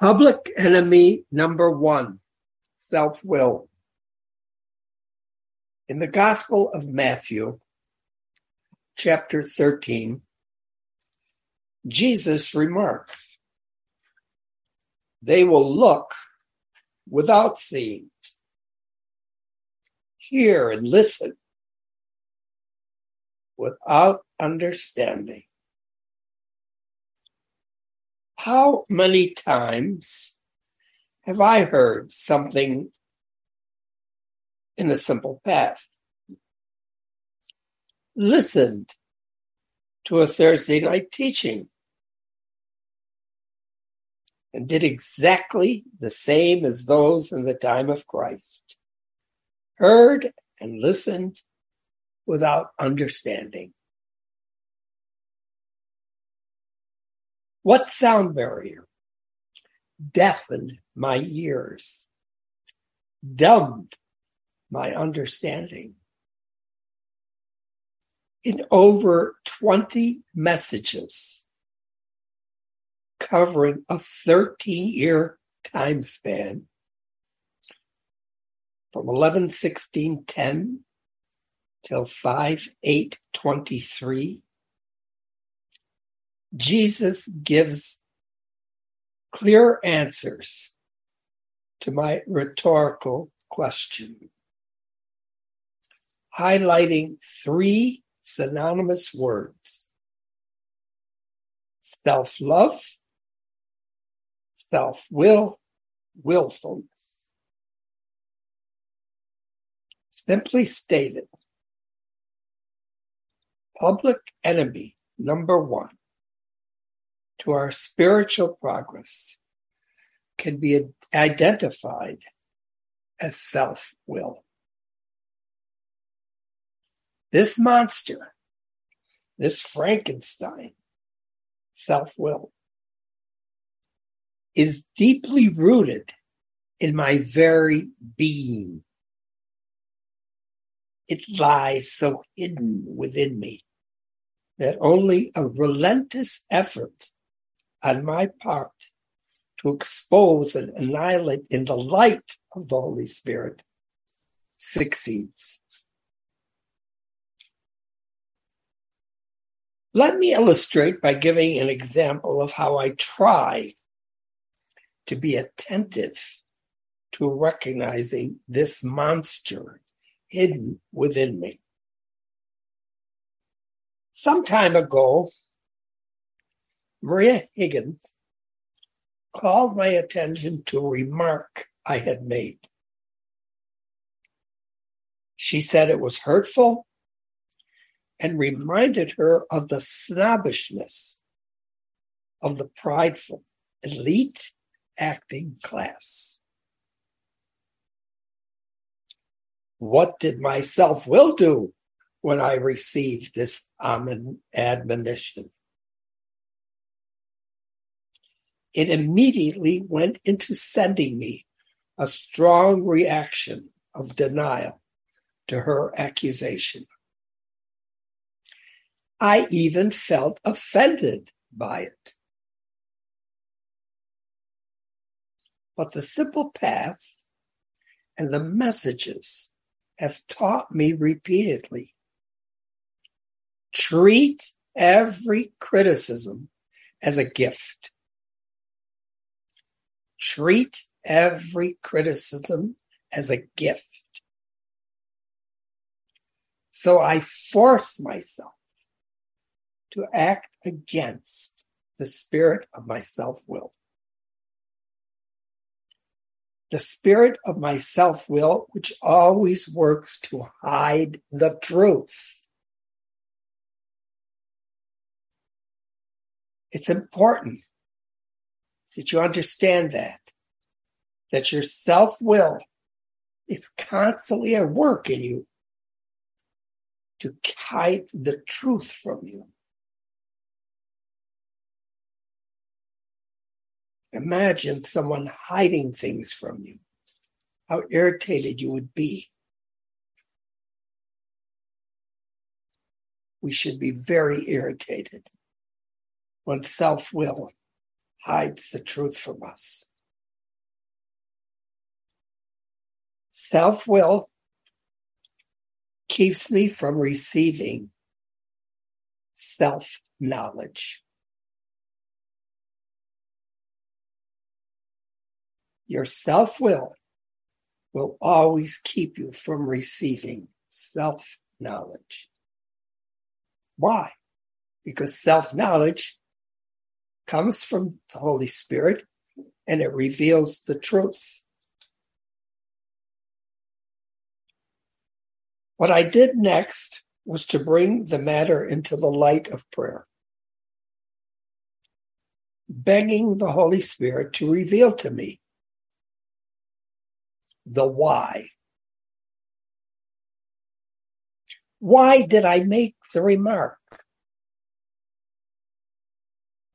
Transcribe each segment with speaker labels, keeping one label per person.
Speaker 1: Public enemy number one, self will. In the Gospel of Matthew, chapter 13, Jesus remarks, They will look without seeing, hear and listen without understanding. How many times have I heard something in a simple path? Listened to a Thursday night teaching and did exactly the same as those in the time of Christ. Heard and listened without understanding. What sound barrier deafened my ears, dumbed my understanding? In over 20 messages covering a 13 year time span from 11 16 10 till 5 8 23 Jesus gives clear answers to my rhetorical question, highlighting three synonymous words self love, self will, willfulness. Simply stated, public enemy number one to our spiritual progress can be identified as self will. This monster, this Frankenstein, self will, is deeply rooted in my very being. It lies so hidden within me that only a relentless effort on my part to expose and annihilate in the light of the Holy Spirit succeeds. Let me illustrate by giving an example of how I try to be attentive to recognizing this monster hidden within me. Some time ago, Maria Higgins called my attention to a remark I had made. She said it was hurtful and reminded her of the snobbishness of the prideful elite acting class. What did my self will do when I received this admonition? It immediately went into sending me a strong reaction of denial to her accusation. I even felt offended by it. But the simple path and the messages have taught me repeatedly treat every criticism as a gift treat every criticism as a gift. So I force myself to act against the spirit of my self will. The spirit of my self will, which always works to hide the truth. It's important that you understand that, that your self will is constantly at work in you to hide the truth from you. Imagine someone hiding things from you, how irritated you would be. We should be very irritated when self will hides the truth from us. Self will keeps me from receiving self knowledge. Your self will will always keep you from receiving self knowledge. Why? Because self knowledge comes from the Holy Spirit and it reveals the truth. What I did next was to bring the matter into the light of prayer, begging the Holy Spirit to reveal to me the why. Why did I make the remark?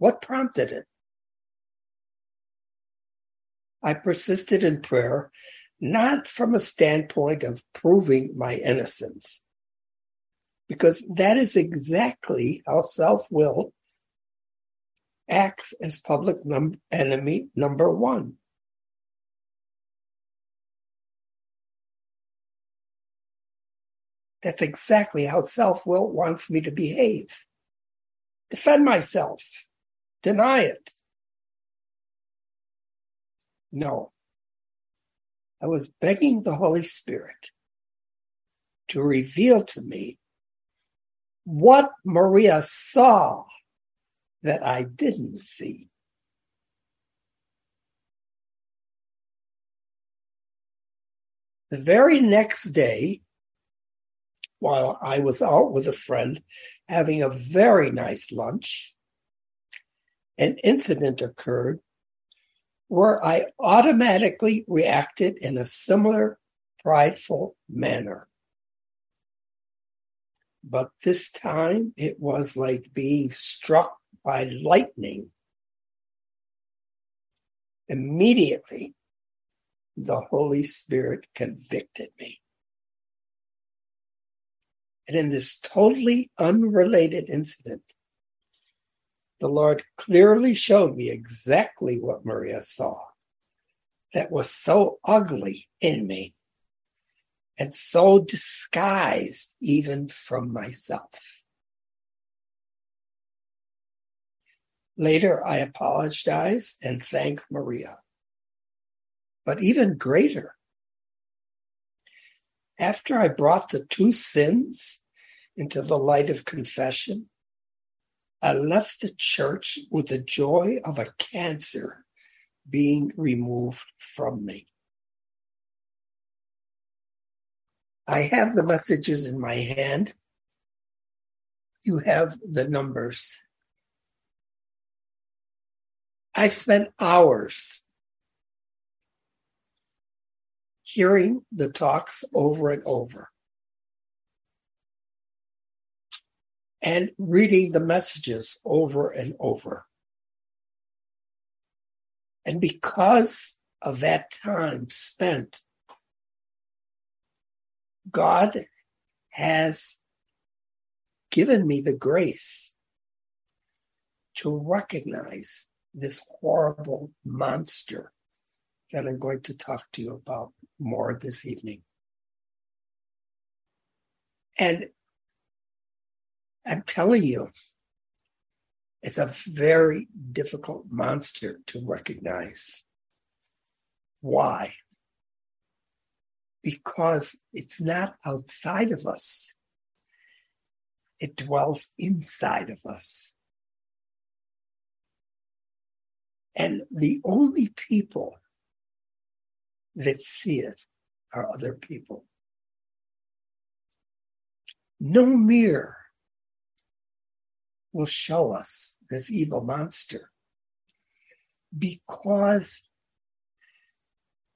Speaker 1: What prompted it? I persisted in prayer, not from a standpoint of proving my innocence, because that is exactly how self will acts as public num- enemy number one. That's exactly how self will wants me to behave. Defend myself, deny it. No. I was begging the Holy Spirit to reveal to me what Maria saw that I didn't see. The very next day, while I was out with a friend having a very nice lunch, an incident occurred where I automatically reacted in a similar prideful manner. But this time it was like being struck by lightning. Immediately, the Holy Spirit convicted me. And in this totally unrelated incident, the Lord clearly showed me exactly what Maria saw that was so ugly in me and so disguised even from myself. Later, I apologized and thanked Maria. But even greater, after I brought the two sins into the light of confession, I left the church with the joy of a cancer being removed from me. I have the messages in my hand. You have the numbers. I've spent hours hearing the talks over and over. And reading the messages over and over. And because of that time spent, God has given me the grace to recognize this horrible monster that I'm going to talk to you about more this evening. And I'm telling you, it's a very difficult monster to recognize. Why? Because it's not outside of us. It dwells inside of us. And the only people that see it are other people. No mirror will show us this evil monster because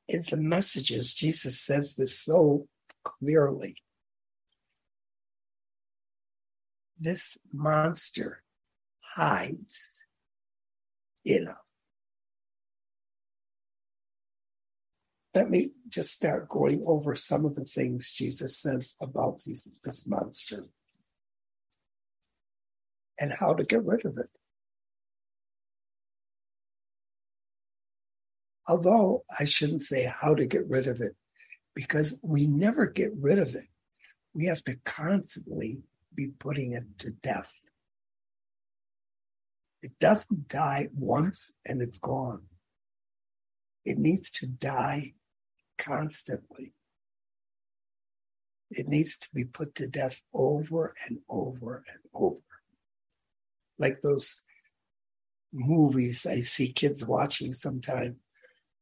Speaker 1: in the messages, Jesus says this so clearly. This monster hides in us. Let me just start going over some of the things Jesus says about these, this monster and how to get rid of it. Although I shouldn't say how to get rid of it, because we never get rid of it. We have to constantly be putting it to death. It doesn't die once and it's gone. It needs to die constantly. It needs to be put to death over and over and over. Like those movies I see kids watching sometime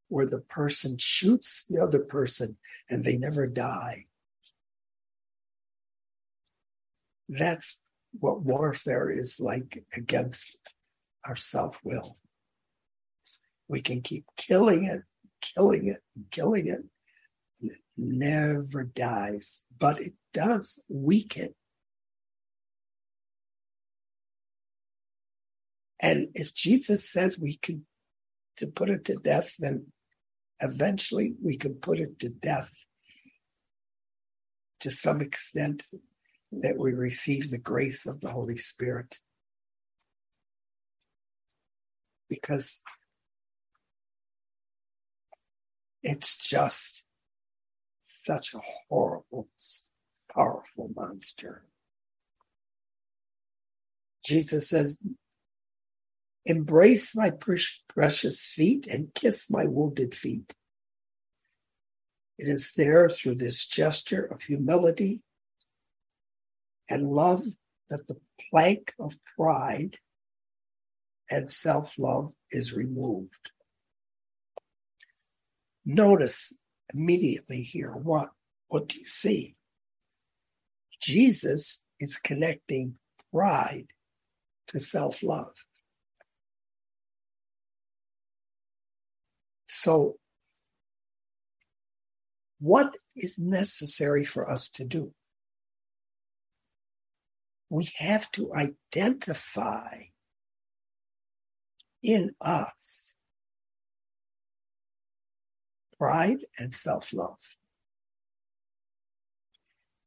Speaker 1: where the person shoots the other person and they never die. That's what warfare is like against our self will. We can keep killing it, killing it, killing it, and it never dies, but it does weaken. And if Jesus says we can to put it to death, then eventually we can put it to death to some extent that we receive the grace of the Holy Spirit. Because it's just such a horrible, powerful monster. Jesus says, Embrace my precious feet and kiss my wounded feet. It is there through this gesture of humility and love that the plank of pride and self love is removed. Notice immediately here what, what do you see? Jesus is connecting pride to self love. So, what is necessary for us to do? We have to identify in us pride and self love.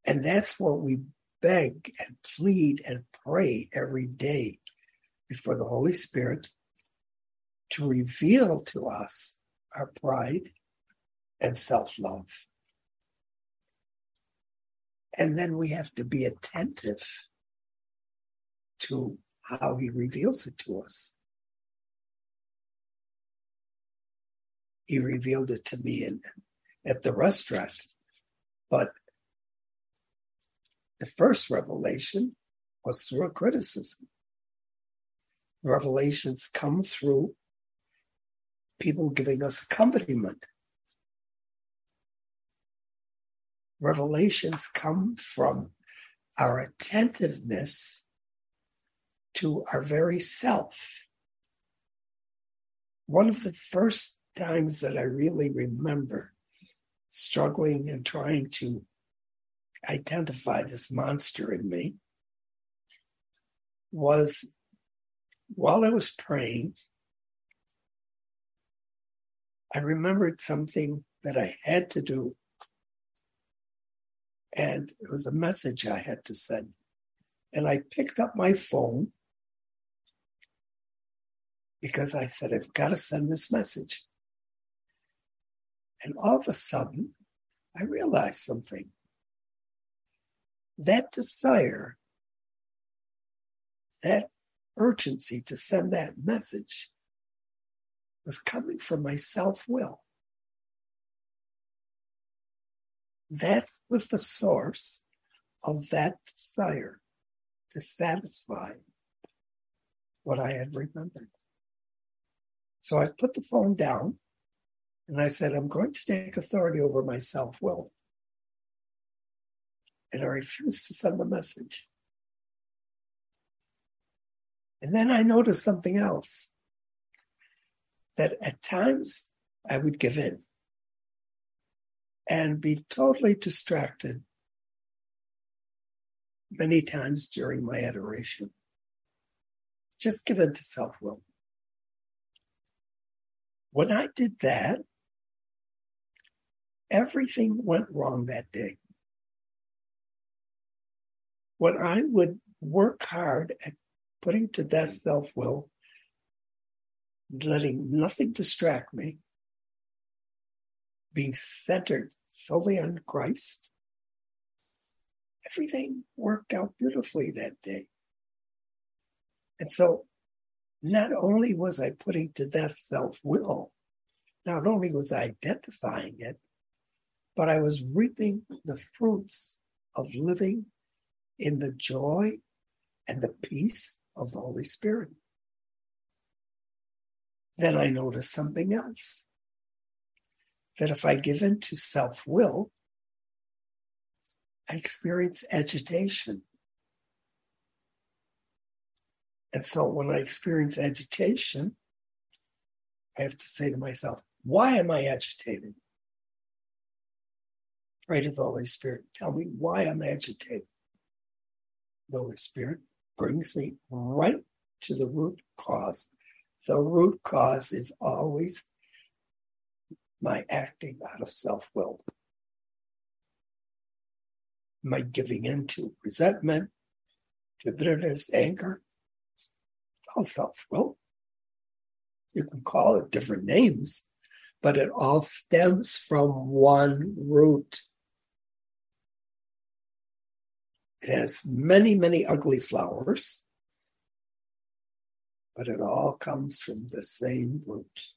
Speaker 1: And that's what we beg and plead and pray every day before the Holy Spirit to reveal to us our pride and self love. And then we have to be attentive to how he reveals it to us. He revealed it to me in, at the restaurant. But the first revelation was through a criticism. Revelations come through people giving us accompaniment. Revelations come from our attentiveness to our very self. One of the first times that I really remember struggling and trying to identify this monster in me was while I was praying, I remembered something that I had to do. And it was a message I had to send. And I picked up my phone because I said, I've got to send this message. And all of a sudden, I realized something. That desire, that urgency to send that message was coming from my self will. That was the source of that desire to satisfy what I had remembered. So I put the phone down and I said, I'm going to take authority over my self will. And I refused to send the message. And then I noticed something else that at times I would give in and be totally distracted many times during my adoration. Just give in to self will. When I did that, everything went wrong that day. When I would work hard at putting to death self will letting nothing distract me, being centered solely on Christ, everything worked out beautifully that day. And so not only was I putting to death self will, not only was I identifying it, but I was reaping the fruits of living in the joy and the peace of the Holy Spirit. Then I notice something else that if I give in to self will, I experience agitation. And so when I experience agitation, I have to say to myself, why am I agitated? Pray to the Holy Spirit. Tell me why I'm agitated. The Holy Spirit brings me right to the root cause. The root cause is always my acting out of self will, my giving in to resentment, to bitterness, anger, all self will. You can call it different names, but it all stems from one root. It has many, many ugly flowers, but it all comes from the same root.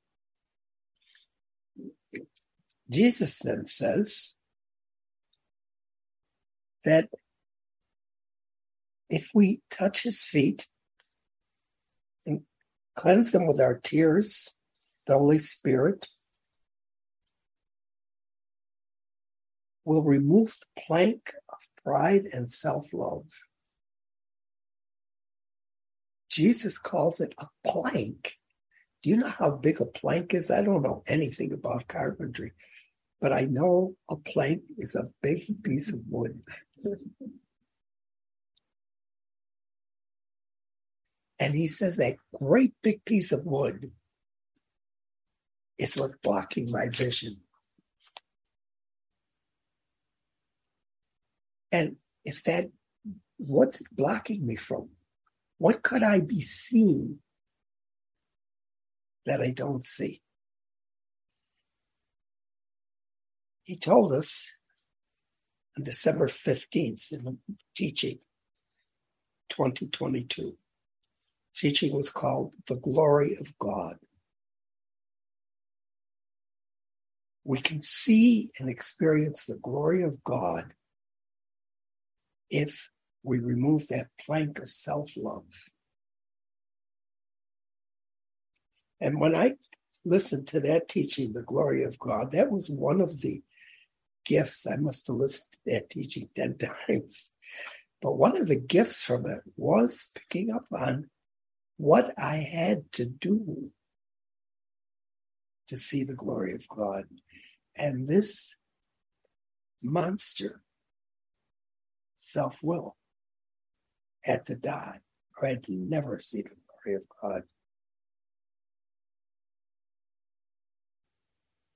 Speaker 1: Jesus then says that if we touch his feet and cleanse them with our tears, the Holy Spirit will remove the plank of pride and self love. Jesus calls it a plank. Do you know how big a plank is? I don't know anything about carpentry, but I know a plank is a big piece of wood. and he says that great big piece of wood is what's blocking my vision. And if that, what's blocking me from? What could I be seeing that I don't see? He told us on December 15th in the teaching 2022. Teaching was called The Glory of God. We can see and experience the glory of God if we remove that plank of self love. And when I listened to that teaching, The Glory of God, that was one of the gifts. I must have listened to that teaching 10 times. But one of the gifts from it was picking up on what I had to do to see the glory of God. And this monster self will had to die, or I'd never see the glory of God.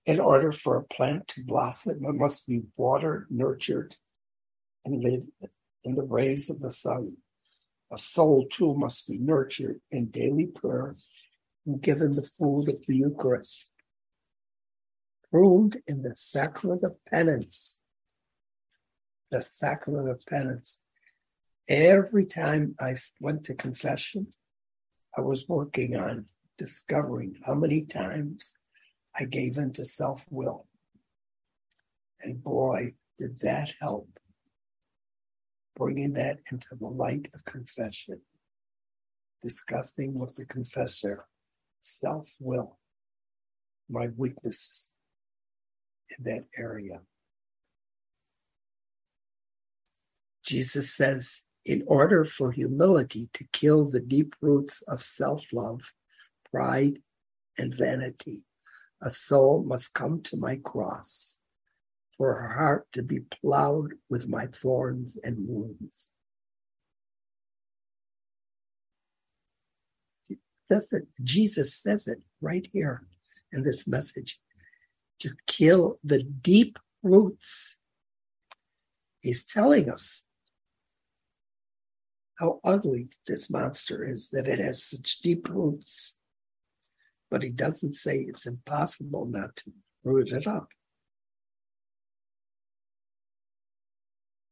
Speaker 1: In order for a plant to blossom, it must be watered, nurtured, and live in the rays of the sun. A soul too must be nurtured in daily prayer and given the food of the Eucharist. Pruned in the sacrament of penance the sacrament of penance. Every time I went to confession, I was working on discovering how many times I gave into self will. And boy, did that help. Bringing that into the light of confession, discussing with the confessor self will, my weaknesses in that area. Jesus says, in order for humility to kill the deep roots of self love, pride, and vanity, a soul must come to my cross for her heart to be plowed with my thorns and wounds. That's it. Jesus says it right here in this message to kill the deep roots. He's telling us how ugly this monster is, that it has such deep roots. But he doesn't say it's impossible not to root it up.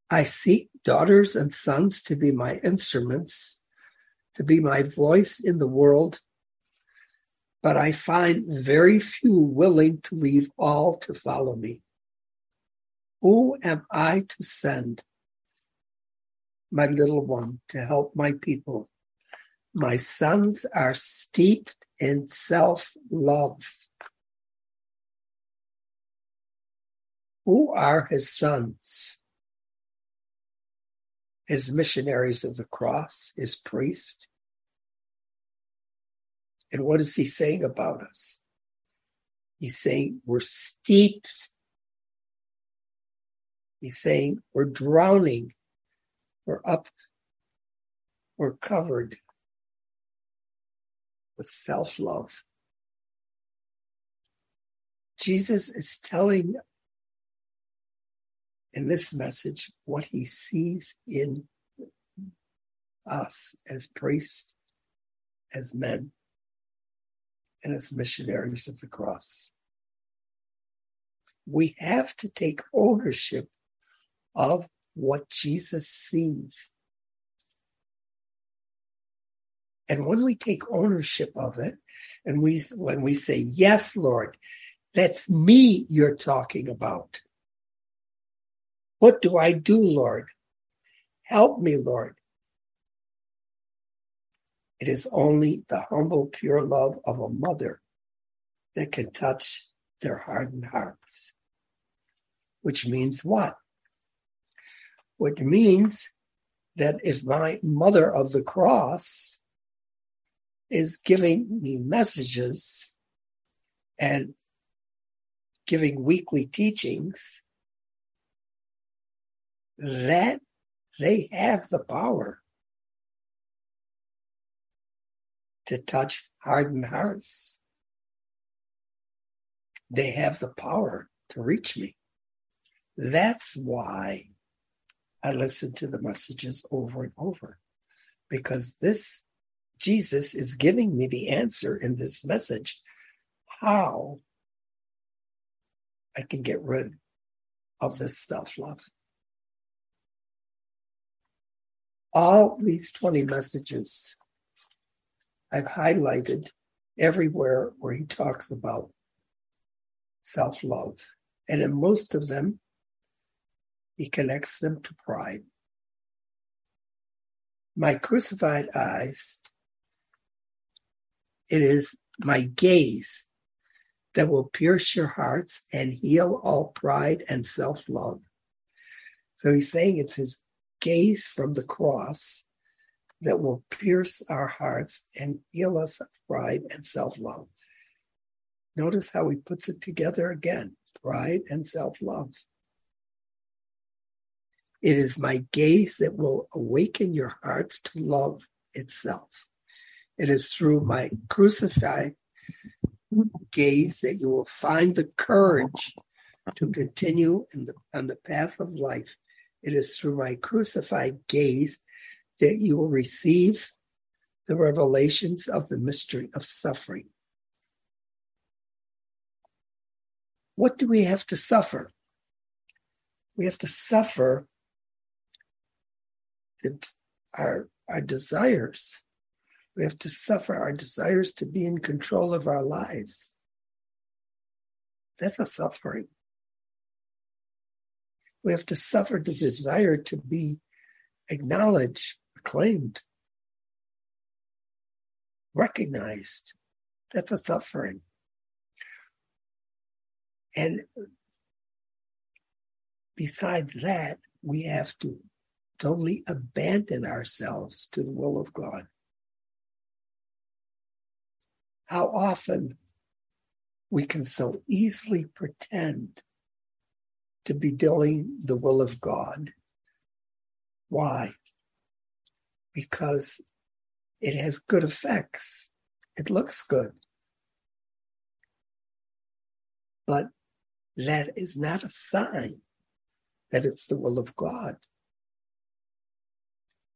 Speaker 1: I seek daughters and sons to be my instruments, to be my voice in the world, but I find very few willing to leave all to follow me. Who am I to send? My little one to help my people. My sons are steeped in self love. Who are his sons? His missionaries of the cross, his priest. And what is he saying about us? He's saying we're steeped. He's saying we're drowning. We're up. We're covered with self love. Jesus is telling in this message what he sees in us as priests, as men, and as missionaries of the cross. We have to take ownership of what Jesus sees. And when we take ownership of it, and we when we say, Yes, Lord, that's me you're talking about. What do I do, Lord? Help me, Lord. It is only the humble, pure love of a mother that can touch their hardened hearts. Which means what? Which means that if my mother of the cross is giving me messages and giving weekly teachings, that they have the power to touch hardened hearts. They have the power to reach me. That's why I listen to the messages over and over, because this Jesus is giving me the answer in this message how I can get rid of this self love. all these 20 messages I've highlighted everywhere where he talks about self love. And in most of them, he connects them to pride. My crucified eyes, it is my gaze that will pierce your hearts and heal all pride and self love. So he's saying it's his gaze from the cross that will pierce our hearts and heal us of pride and self love. Notice how he puts it together again pride and self love. It is my gaze that will awaken your hearts to love itself. It is through my crucified gaze that you will find the courage to continue in the, on the path of life it is through my crucified gaze that you will receive the revelations of the mystery of suffering. What do we have to suffer? We have to suffer our, our desires. We have to suffer our desires to be in control of our lives. That's a suffering. We have to suffer the desire to be acknowledged, acclaimed, recognized. That's a suffering. And besides that, we have to totally abandon ourselves to the will of God. How often we can so easily pretend to be doing the will of God. Why? Because it has good effects. It looks good. But that is not a sign that it's the will of God.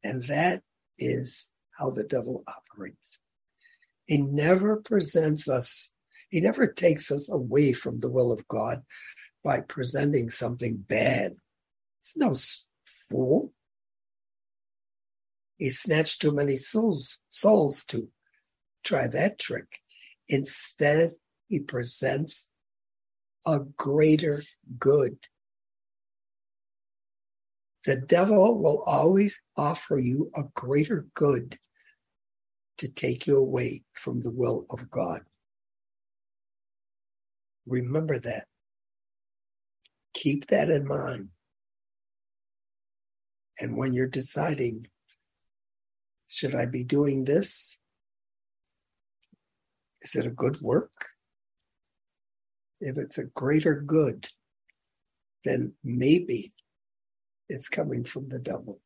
Speaker 1: And that is how the devil operates. He never presents us, he never takes us away from the will of God by presenting something bad. It's no fool. He snatched too many souls, souls to try that trick. Instead, he presents a greater good. The devil will always offer you a greater good to take you away from the will of God. Remember that. Keep that in mind. And when you're deciding, should I be doing this? Is it a good work? If it's a greater good, then maybe it's coming from the devil.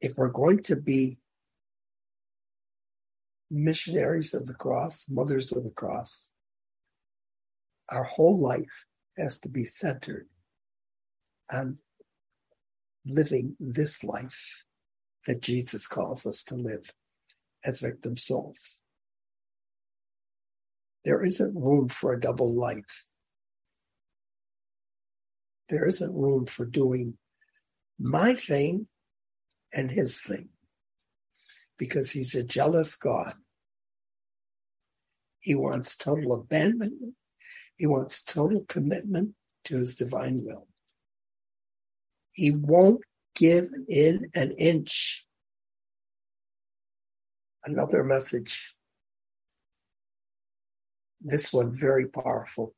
Speaker 1: If we're going to be missionaries of the cross, mothers of the cross, our whole life has to be centered on living this life that Jesus calls us to live as victim souls. There isn't room for a double life. There isn't room for doing my thing and his thing because he's a jealous God. He wants total abandonment. He wants total commitment to his divine will. He won't give in an inch. Another message. This one very powerful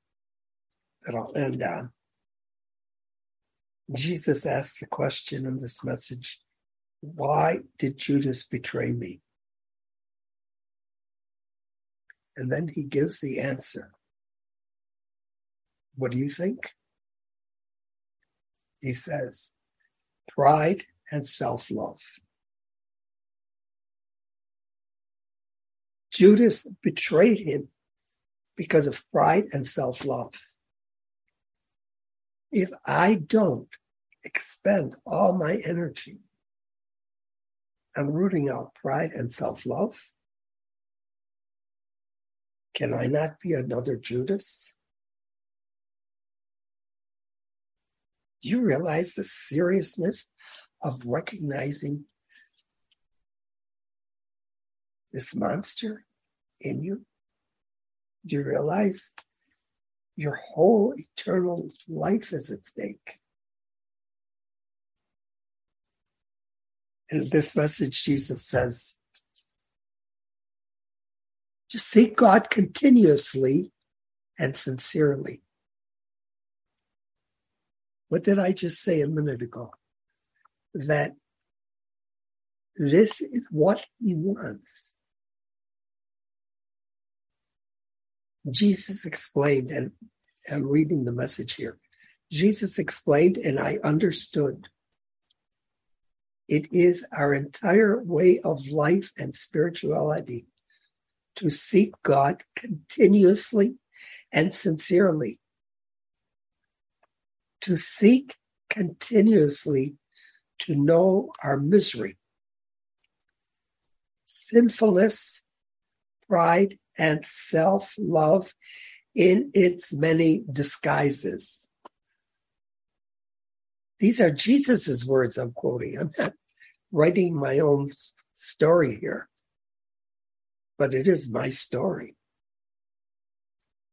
Speaker 1: that I'll end on. Jesus asked the question in this message Why did Judas betray me? And then he gives the answer. What do you think? He says, pride and self love. Judas betrayed him because of pride and self love. If I don't expend all my energy on rooting out pride and self love, can I not be another Judas? Do you realize the seriousness of recognizing this monster in you? Do you realize your whole eternal life is at stake? In this message, Jesus says, to seek God continuously and sincerely. What did I just say a minute ago? That this is what he wants. Jesus explained, and I'm reading the message here. Jesus explained, and I understood. It is our entire way of life and spirituality to seek God continuously and sincerely to seek continuously to know our misery, sinfulness, pride, and self love in its many disguises. These are Jesus's words I'm quoting. I'm not writing my own story here, but it is my story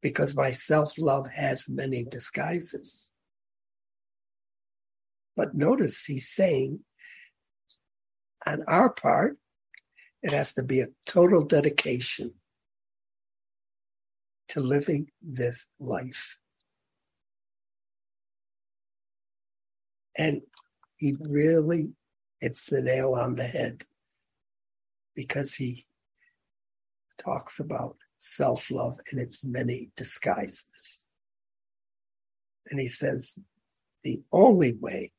Speaker 1: because my self love has many disguises. But notice he's saying, on our part, it has to be a total dedication to living this life. And he really hits the nail on the head because he talks about self love in its many disguises. And he says the only way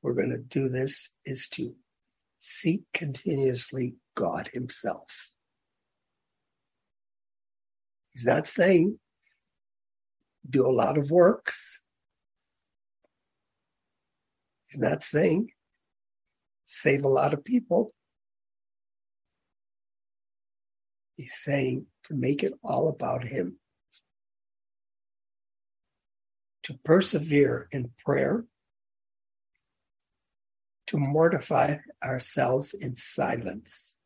Speaker 1: we're going to do this is to seek continuously God Himself. He's not saying do a lot of works. He's not saying save a lot of people. He's saying to make it all about Him. To persevere in prayer to mortify ourselves in silence,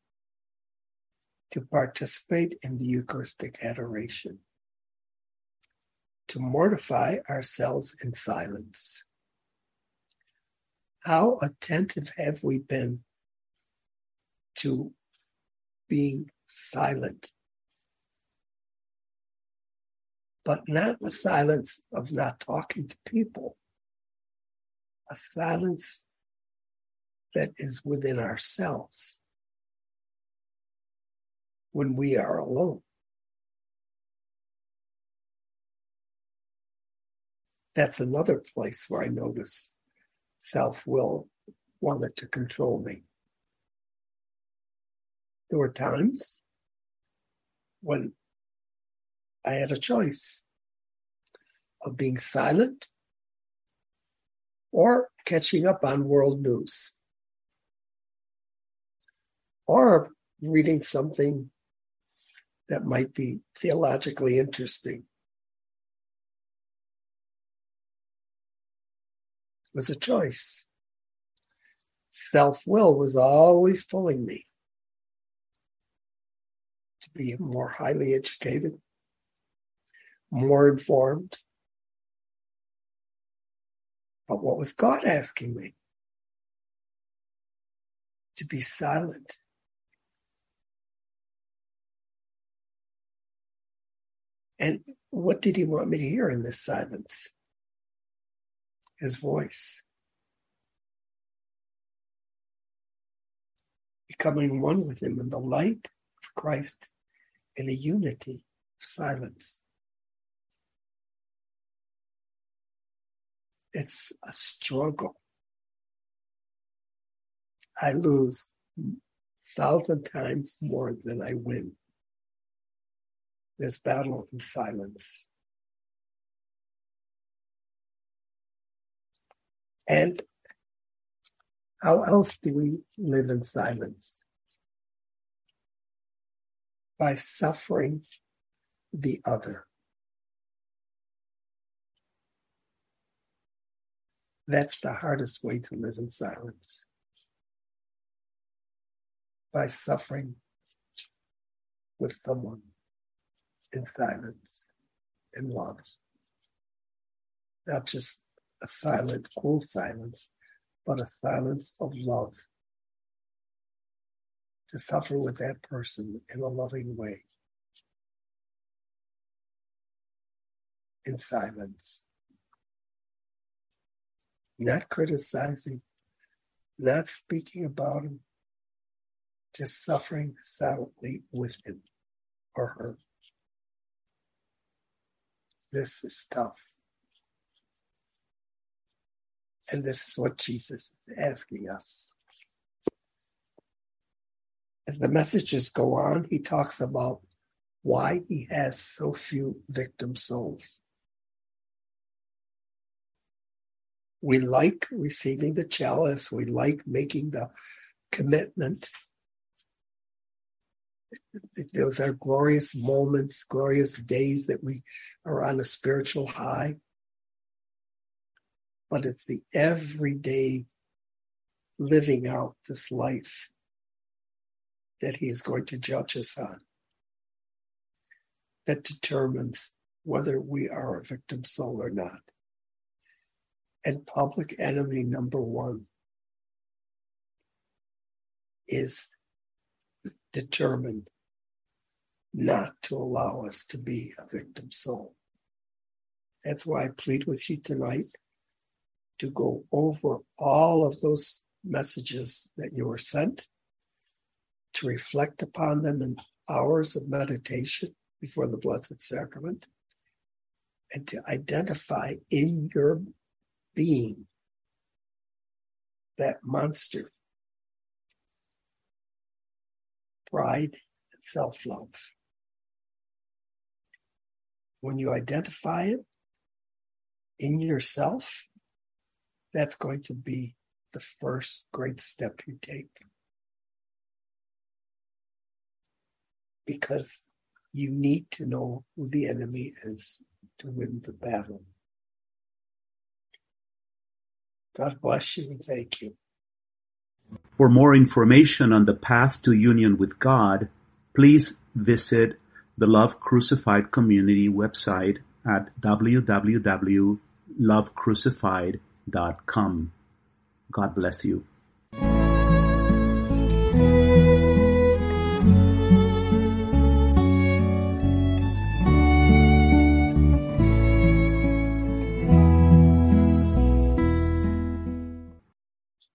Speaker 1: to participate in the Eucharistic adoration, to mortify ourselves in silence. How attentive have we been to being silent? But not the silence of not talking to people, a silence that is within ourselves when we are alone. That's another place where I notice self will wanted to control me. There were times when I had a choice of being silent or catching up on world news or reading something that might be theologically interesting. It was a choice. Self will was always pulling me to be more highly educated, more informed. But what was God asking me? To be silent And what did he want me to hear in this silence? His voice. Becoming one with him in the light of Christ in a unity of silence. It's a struggle. I lose thousand times more than I win this battle in silence. And how else do we live in silence? By suffering the other. That's the hardest way to live in silence. By suffering with someone in silence, in love. Not just a silent, cool silence, but a silence of love. To suffer with that person in a loving way. In silence. Not criticizing, not speaking about him, just suffering silently with him or her. This is tough. And this is what Jesus is asking us. As the messages go on, he talks about why he has so few victim souls. We like receiving the chalice, we like making the commitment, those are glorious moments, glorious days that we are on a spiritual high. But it's the everyday living out this life that he is going to judge us on that determines whether we are a victim soul or not. And public enemy number one is determined not to allow us to be a victim soul. That's why I plead with you tonight to go over all of those messages that you were sent, to reflect upon them in hours of meditation before the Blessed Sacrament, and to identify in your being that monster pride, and self love. When you identify it in yourself, that's going to be the first great step you take. Because you need to know who the enemy is to win the battle. God bless you and thank you.
Speaker 2: For more information on the path to union with God, please visit the Love Crucified community website at www.lovecrucified.com. God bless you.